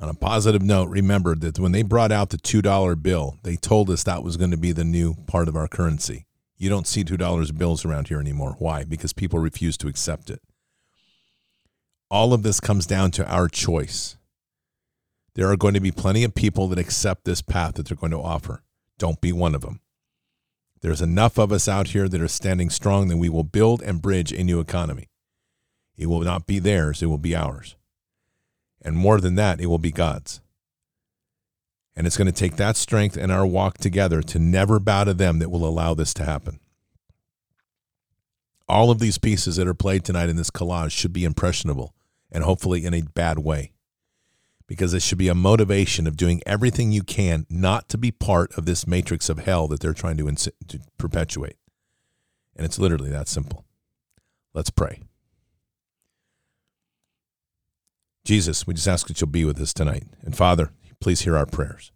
A: On a positive note, remember that when they brought out the $2 bill, they told us that was going to be the new part of our currency. You don't see $2 bills around here anymore. Why? Because people refuse to accept it. All of this comes down to our choice. There are going to be plenty of people that accept this path that they're going to offer. Don't be one of them. There's enough of us out here that are standing strong that we will build and bridge a new economy. It will not be theirs, it will be ours. And more than that, it will be God's. And it's going to take that strength and our walk together to never bow to them that will allow this to happen. All of these pieces that are played tonight in this collage should be impressionable and hopefully in a bad way. Because it should be a motivation of doing everything you can not to be part of this matrix of hell that they're trying to, ins- to perpetuate. And it's literally that simple. Let's pray. Jesus, we just ask that you'll be with us tonight. And Father, please hear our prayers.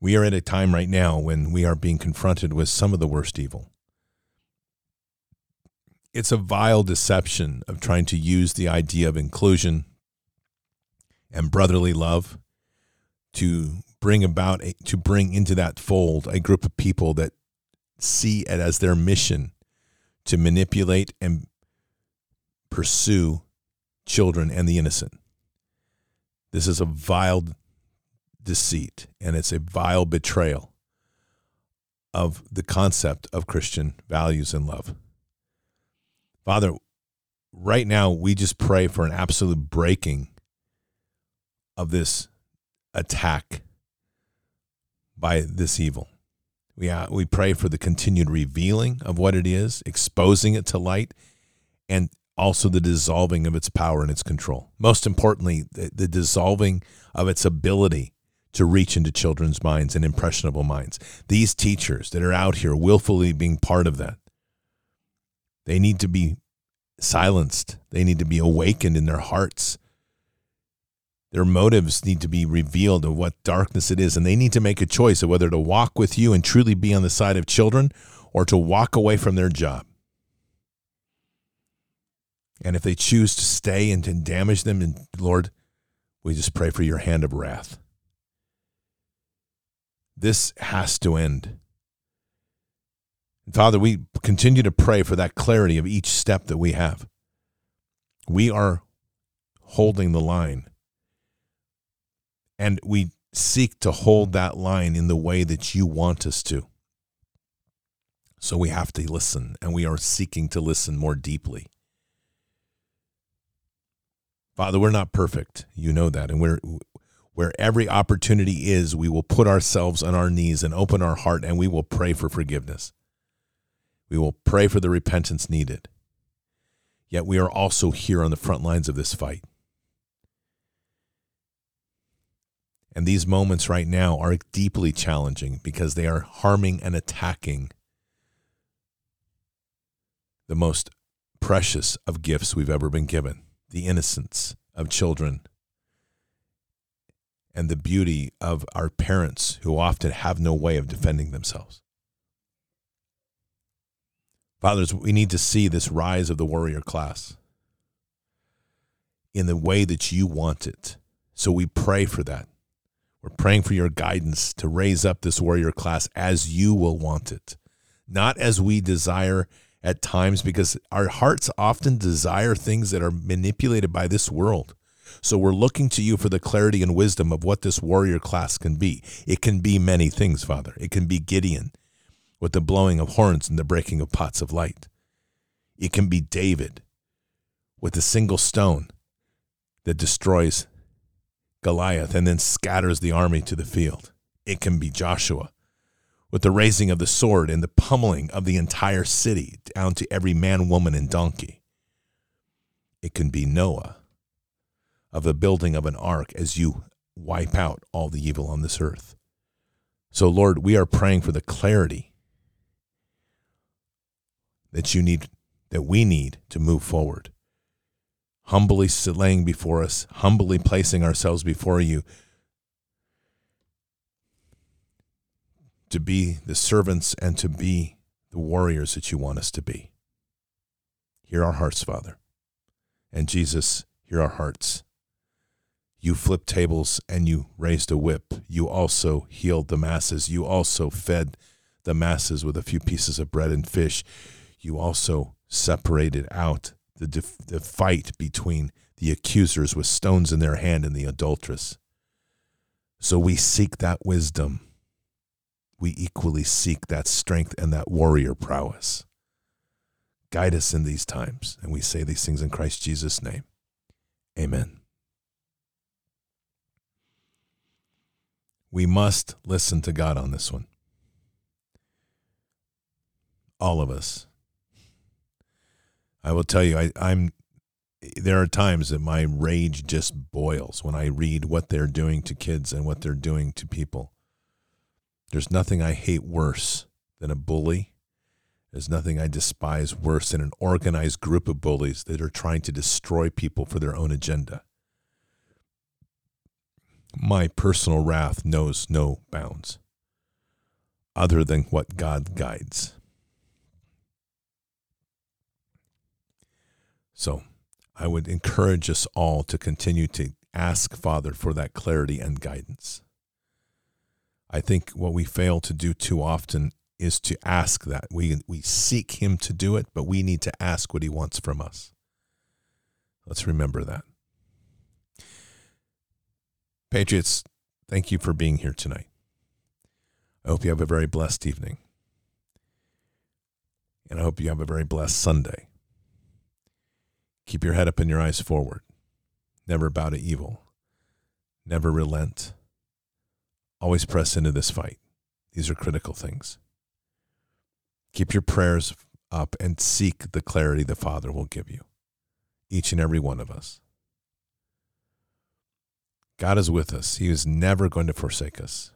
A: We are at a time right now when we are being confronted with some of the worst evil. It's a vile deception of trying to use the idea of inclusion and brotherly love to bring about a, to bring into that fold a group of people that see it as their mission to manipulate and pursue children and the innocent. This is a vile deceit and it's a vile betrayal of the concept of Christian values and love. Father, right now we just pray for an absolute breaking of this attack by this evil. We, uh, we pray for the continued revealing of what it is, exposing it to light, and also the dissolving of its power and its control. Most importantly, the, the, dissolving of its ability to reach into children's minds and impressionable minds. These teachers that are out here willfully being part of that, they need to be silenced. They need to be awakened in their hearts. Their motives need to be revealed of what darkness it is, and they need to make a choice of whether to walk with you and truly be on the side of children or to walk away from their job. And if they choose to stay and to damage them, and Lord, we just pray for your hand of wrath. This has to end. Father, we continue to pray for that clarity of each step that we have. We are holding the line. And we seek to hold that line in the way that you want us to. So we have to listen, and we are seeking to listen more deeply. Father, we're not perfect. You know that. And we're where every opportunity is, we will put ourselves on our knees and open our heart and we will pray for forgiveness. We will pray for the repentance needed. Yet we are also here on the front lines of this fight. And these moments right now are deeply challenging because they are harming and attacking the most precious of gifts we've ever been given the innocence of children and the beauty of our parents who often have no way of defending themselves. Fathers, we need to see this rise of the warrior class in the way that you want it. So we pray for that. We're praying for your guidance to raise up this warrior class as you will want it, not as we desire at times, because our hearts often desire things that are manipulated by this world. So we're looking to you for the clarity and wisdom of what this warrior class can be. It can be many things, Father. It can be Gideon with the blowing of horns and the breaking of pots of light. It can be David with a single stone that destroys Goliath and then scatters the army to the field. It can be Joshua with the raising of the sword and the pummeling of the entire city down to every man, woman, and donkey. It can be Noah of the building of an ark as you wipe out all the evil on this earth. So, Lord, we are praying for the clarity that you need, that we need to move forward. Humbly laying before us, humbly placing ourselves before you to be the servants and to be the warriors that you want us to be. Hear our hearts, Father. And Jesus, hear our hearts. You flipped tables and you raised a whip. You also healed the masses. You also fed the masses with a few pieces of bread and fish. You also separated out the, def- the fight between the accusers with stones in their hand and the adulteress. So we seek that wisdom. We equally seek that strength and that warrior prowess. Guide us in these times. And we say these things in Christ Jesus' name. Amen. We must listen to God on this one. All of us. I will tell you, I, I'm. There are times that my rage just boils when I read what they're doing to kids and what they're doing to people. There's nothing I hate worse than a bully. There's nothing I despise worse than an organized group of bullies that are trying to destroy people for their own agenda. My personal wrath knows no bounds other than what God guides. So I would encourage us all to continue to ask Father for that clarity and guidance. I think what we fail to do too often is to ask that. We, we seek Him to do it, but we need to ask what He wants from us. Let's remember that. Patriots, thank you for being here tonight. I hope you have a very blessed evening. And I hope you have a very blessed Sunday. Keep your head up and your eyes forward. Never bow to evil. Never relent. Always press into this fight. These are critical things. Keep your prayers up and seek the clarity the Father will give you, each and every one of us. God is with us. He is never going to forsake us.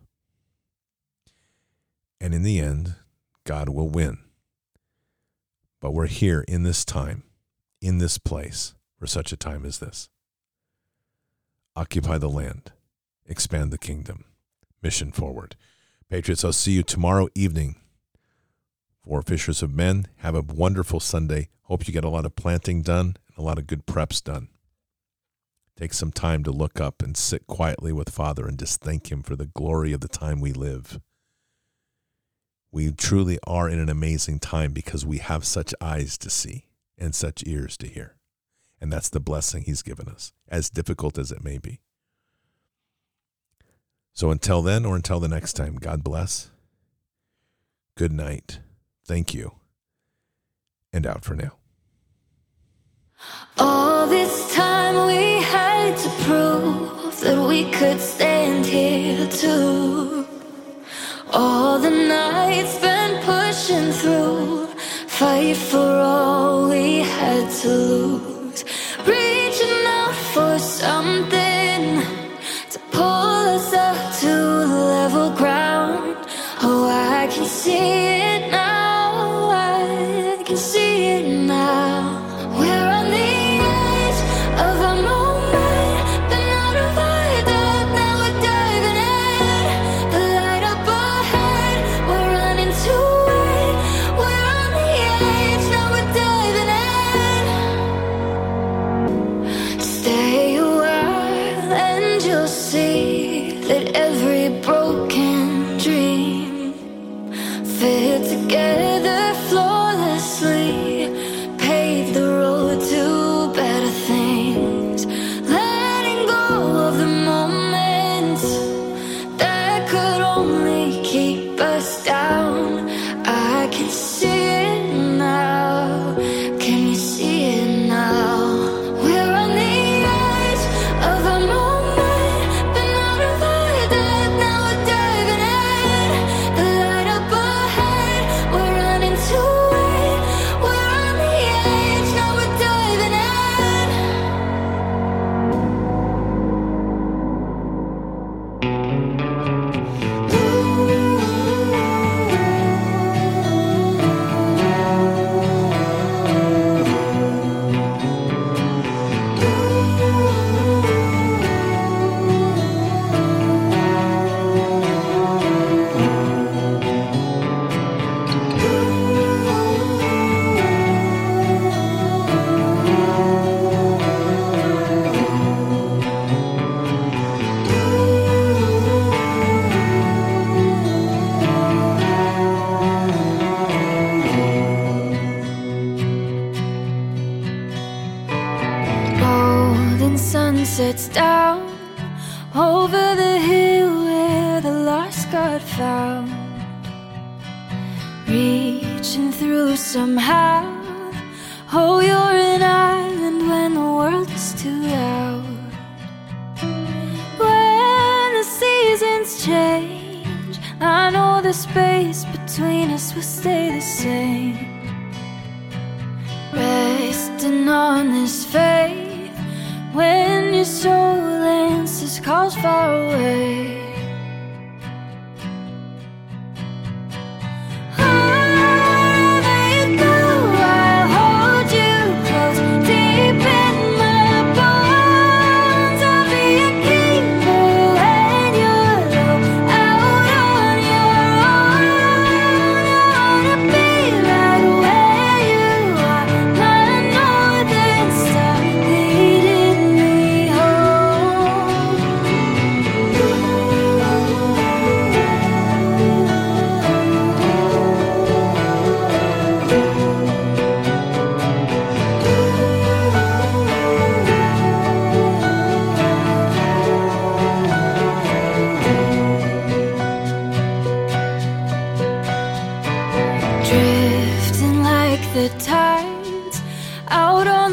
A: And in the end, God will win. But we're here in this time, in this place, for such a time as this. Occupy the land, expand the kingdom, mission forward. Patriots, I'll see you tomorrow evening for Fishers of Men. Have a wonderful Sunday. Hope you get a lot of planting done and a lot of good preps done. Take some time to look up and sit quietly with Father and just thank Him for the glory of the time we live. We truly are in an amazing time because we have such eyes to see and such ears to hear. And that's the blessing He's given us, as difficult as it may be. So until then, or until the next time, God bless. Good night. Thank you. And out for now.
R: All this time we had to prove that we could stand here too. All the nights spent pushing through, fight for all we had to lose. Reaching out for something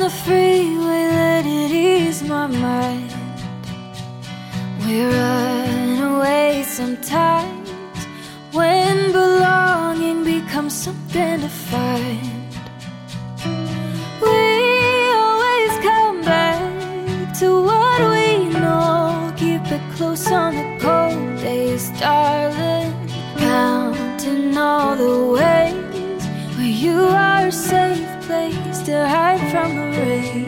R: the freeway, let it ease my mind. We run away sometimes when belonging becomes something to find. We always come back to what we know. Keep it close on the cold days, darling. Counting all the ways where you are safe. To hide from the rain.